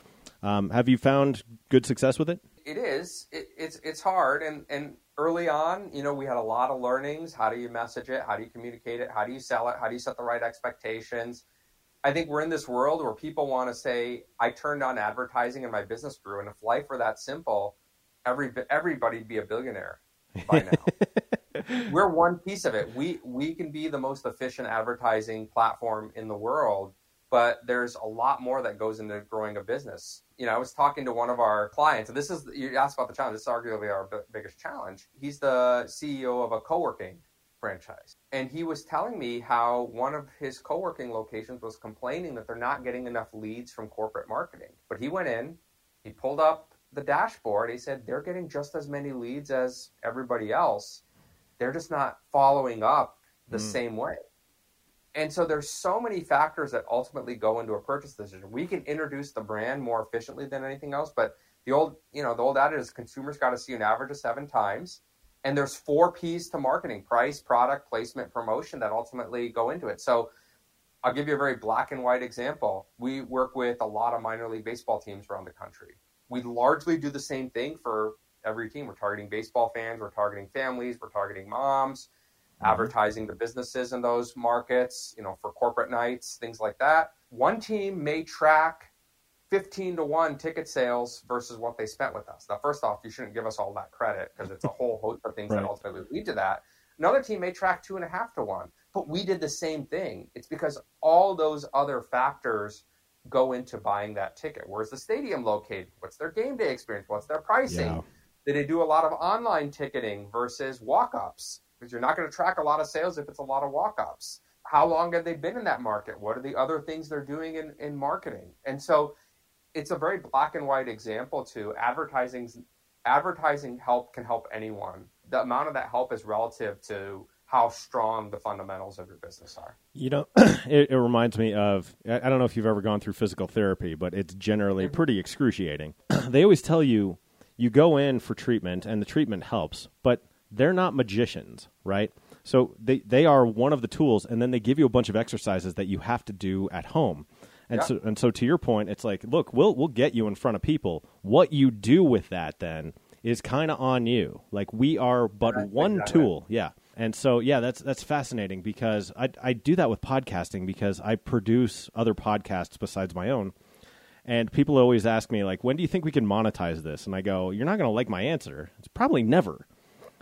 um, have you found good success with it? It is. It, it's it's hard, and and early on, you know, we had a lot of learnings. How do you message it? How do you communicate it? How do you sell it? How do you set the right expectations? I think we're in this world where people want to say, "I turned on advertising and my business grew." And if life were that simple, every everybody'd be a billionaire by now. we're one piece of it. We we can be the most efficient advertising platform in the world, but there's a lot more that goes into growing a business. You know, I was talking to one of our clients, and this is you asked about the challenge. This is arguably our b- biggest challenge. He's the CEO of a co-working franchise, and he was telling me how one of his co-working locations was complaining that they're not getting enough leads from corporate marketing. But he went in, he pulled up the dashboard. He said they're getting just as many leads as everybody else. They're just not following up the Mm. same way. And so there's so many factors that ultimately go into a purchase decision. We can introduce the brand more efficiently than anything else, but the old, you know, the old adage is consumers got to see an average of seven times. And there's four P's to marketing: price, product, placement, promotion that ultimately go into it. So I'll give you a very black and white example. We work with a lot of minor league baseball teams around the country. We largely do the same thing for every team. We're targeting baseball fans, we're targeting families, we're targeting moms, mm-hmm. advertising the businesses in those markets, you know, for corporate nights, things like that. One team may track 15 to 1 ticket sales versus what they spent with us. Now, first off, you shouldn't give us all that credit because it's a whole host of things Right. that ultimately lead to that. Another team may track two and a half to one, but we did the same thing. It's because all those other factors go into buying that ticket. Where's the stadium located? What's their game day experience? What's their pricing? Yeah. Did they do a lot of online ticketing versus walk ups? Because you're not going to track a lot of sales if it's a lot of walk ups. How long have they been in that market? What are the other things they're doing in, in marketing? And so it's a very black and white example to advertising. Advertising help can help anyone. The amount of that help is relative to how strong the fundamentals of your business are. You know, it, it reminds me of I don't know if you've ever gone through physical therapy, but it's generally mm-hmm. pretty excruciating. they always tell you you go in for treatment and the treatment helps, but they're not magicians, right? So they they are one of the tools, and then they give you a bunch of exercises that you have to do at home. And Yeah. so and so to your point, it's like, look, we'll we'll get you in front of people. What you do with that then is kind of on you. Like we are but Right, one exactly. tool, yeah. And so yeah, that's that's fascinating because I I do that with podcasting because I produce other podcasts besides my own. And people always ask me like, when do you think we can monetize this? And I go, you're not going to like my answer. It's probably never.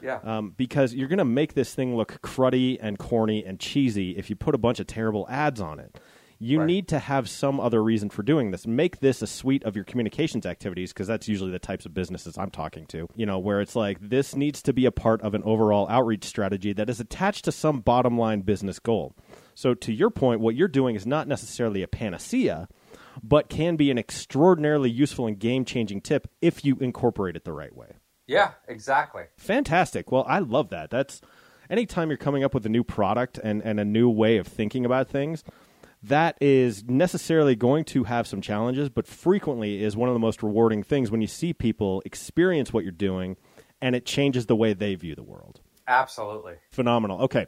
Yeah. Um, because you're going to make this thing look cruddy and corny and cheesy if you put a bunch of terrible ads on it. You Right. need to have some other reason for doing this. Make this a suite of your communications activities because that's usually the types of businesses I'm talking to. You know, where it's like this needs to be a part of an overall outreach strategy that is attached to some bottom line business goal. So, to your point, what you're doing is not necessarily a panacea, but can be an extraordinarily useful and game changing tip if you incorporate it the right way. Yeah, exactly. Fantastic. Well, I love that. That's anytime you're coming up with a new product and, and a new way of thinking about things, that is necessarily going to have some challenges, but frequently is one of the most rewarding things when you see people experience what you're doing and it changes the way they view the world. Absolutely. Phenomenal. Okay.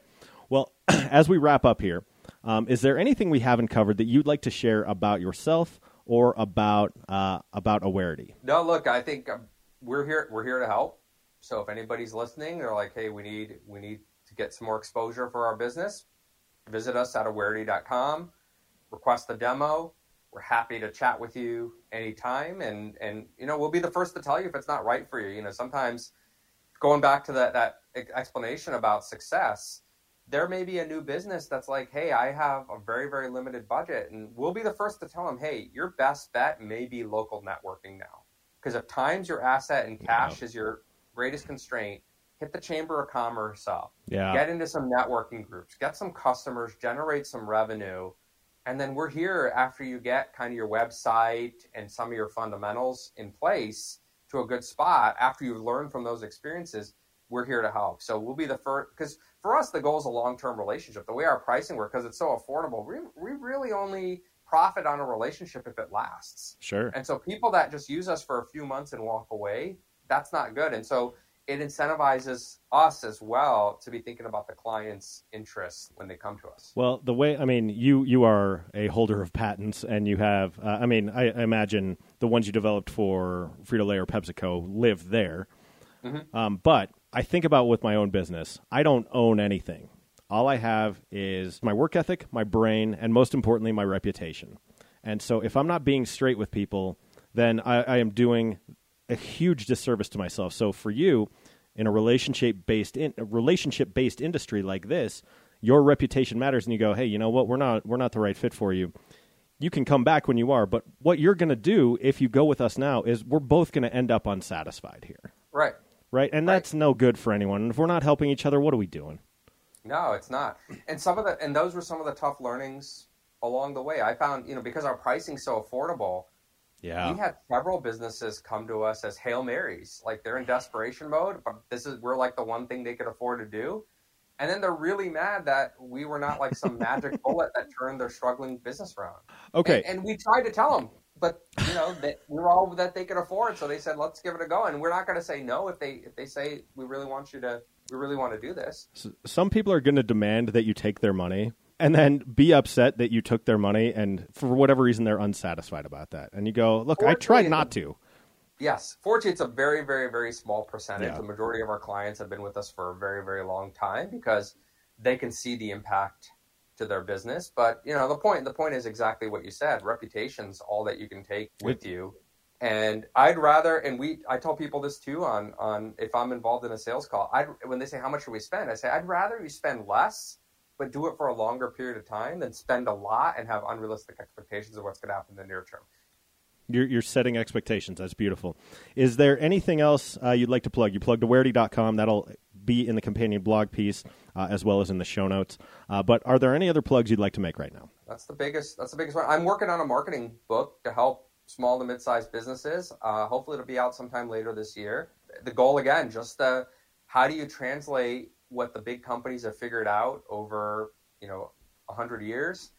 Well, as we wrap up here, um, is there anything we haven't covered that you'd like to share about yourself or about uh, about Awarity? No, look, I think um, we're here. We're here to help. So if anybody's listening, they're like, "Hey, we need we need to get some more exposure for our business." Visit us at awarity.com. Request a demo. We're happy to chat with you anytime, and and you know we'll be the first to tell you if it's not right for you. You know, sometimes going back to that that explanation about success, there may be a new business that's like, hey, I have a very, very limited budget. And we'll be the first to tell them, hey, your best bet may be local networking now. Because if time's your asset and cash is your greatest constraint, hit the Chamber of Commerce up. Yeah. Get into some networking groups, get some customers, generate some revenue. And then we're here after you get kind of your website and some of your fundamentals in place to a good spot. After you've learned from those experiences, we're here to help. So we'll be the first, because for us, the goal is a long term relationship. The way our pricing works, because it's so affordable, we, we really only profit on a relationship if it lasts. Sure. And so people that just use us for a few months and walk away, that's not good. And so it incentivizes us as well to be thinking about the client's interests when they come to us. Well, the way I mean, you you are a holder of patents, and you have. Uh, I mean, I, I imagine the ones you developed for Frito Lay or PepsiCo live there. Um, but I think about with my own business, I don't own anything. All I have is my work ethic, my brain, and most importantly, my reputation. And so, if I'm not being straight with people, then I, I am doing a huge disservice to myself. So, for you, in a relationship based in a relationship based industry like this, your reputation matters, and you go, hey, you know what? We're not we're not the right fit for you. You can come back when you are, but what you're going to do if you go with us now is we're both going to end up unsatisfied here, Right. right? And Right. that's no good for anyone. And if we're not helping each other, what are we doing? No, it's not. And some of the and those were some of the tough learnings along the way. I found, you know, because our pricing's so affordable, Yeah, we had several businesses come to us as Hail Marys. Like they're in desperation mode, but this is we're like the one thing they could afford to do. And then they're really mad that we were not like some magic bullet that turned their struggling business around. okay. And, and we tried to tell them, but you know, that we were all that they could afford. So they said, let's give it a go. And we're not going to say no if they if they say we really want you to we really want to do this. S- some people are going to demand that you take their money and then be upset that you took their money and for whatever reason they're unsatisfied about that and you go look i tried not to Yes, fortunately, it's a very, very, very small percentage. Yeah. The majority of our clients have been with us for a very, very long time because they can see the impact to their business. But you know, the point the point is exactly what you said. Reputation's all that you can take with you. And I'd rather, and we, I tell people this too on on if I'm involved in a sales call. I when they say how much should we spend, I say I'd rather you spend less, but do it for a longer period of time than spend a lot and have unrealistic expectations of what's going to happen in the near term. you're, you're setting expectations that's beautiful is there anything else uh, you'd like to plug you plugged awarity.com that'll be in the companion blog piece uh, as well as in the show notes uh, but are there any other plugs you'd like to make right now That's the biggest. That's the biggest one. I'm working on a marketing book to help small to mid-sized businesses. Uh, hopefully, it'll be out sometime later this year. The goal again, just uh, how do you translate what the big companies have figured out over you know hundred years,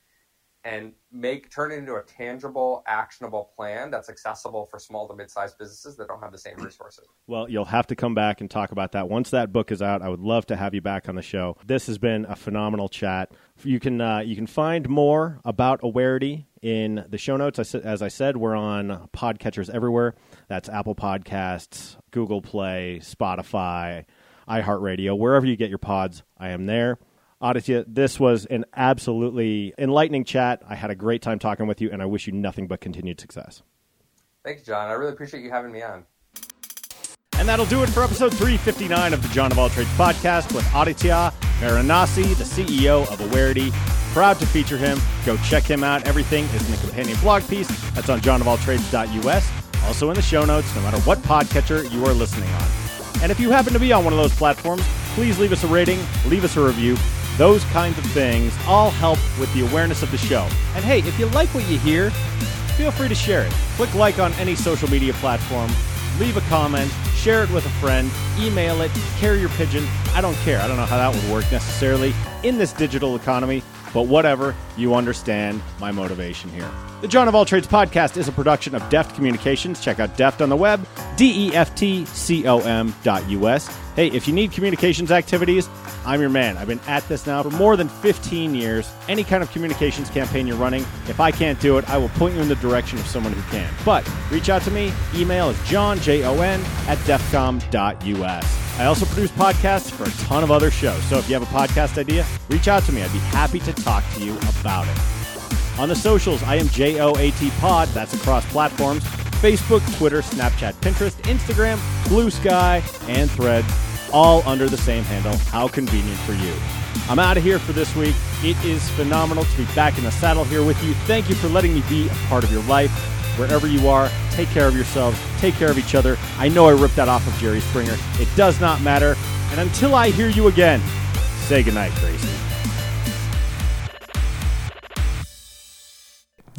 and make turn it into a tangible, actionable plan that's accessible for small to mid-sized businesses that don't have the same resources. Well, you'll have to come back and talk about that once that book is out. I would love to have you back on the show. This has been a phenomenal chat. You can uh, you can find more about Awarity in the show notes. I said- As I said, we're on podcatchers everywhere. That's Apple Podcasts, Google Play, Spotify, iHeartRadio, wherever you get your pods. I am there. Aditya, this was an absolutely enlightening chat. I had a great time talking with you, and I wish you nothing but continued success. Thanks, Jon. I really appreciate you having me on. And that'll do it for episode 359 of the Jon of All Trades podcast with Aditya Varanasi, the CEO of Awarity. Proud to feature him. Go check him out. Everything is in the companion blog piece. That's on jonofalltrades.us. Also in the show notes, no matter what podcatcher you are listening on. And if you happen to be on one of those platforms, please leave us a rating, leave us a review. Those kinds of things all help with the awareness of the show. And hey, if you like what you hear, feel free to share it. Click like on any social media platform, leave a comment, share it with a friend, email it, carrier pigeon. I don't care. I don't know how that would work necessarily in this digital economy, but whatever, you understand my motivation here. The Jon of All Trades podcast is a production of Deft Communications. Check out Deft on the web, D E F T C O M dot US. Hey, if you need communications activities, I'm your man. I've been at this now for more than 15 years. Any kind of communications campaign you're running, if I can't do it, I will point you in the direction of someone who can. But reach out to me. Email is jon, J O N, at deftcom.us. I also produce podcasts for a ton of other shows. So if you have a podcast idea, reach out to me. I'd be happy to talk to you about it. On the socials, I am JOAT Pod. That's across platforms Facebook, Twitter, Snapchat, Pinterest, Instagram, Blue Sky, and Threads, all under the same handle. How convenient for you. I'm out of here for this week. It is phenomenal to be back in the saddle here with you. Thank you for letting me be a part of your life. Wherever you are, take care of yourselves, take care of each other. I know I ripped that off of Jerry Springer. It does not matter. And until I hear you again, say goodnight, Gracie.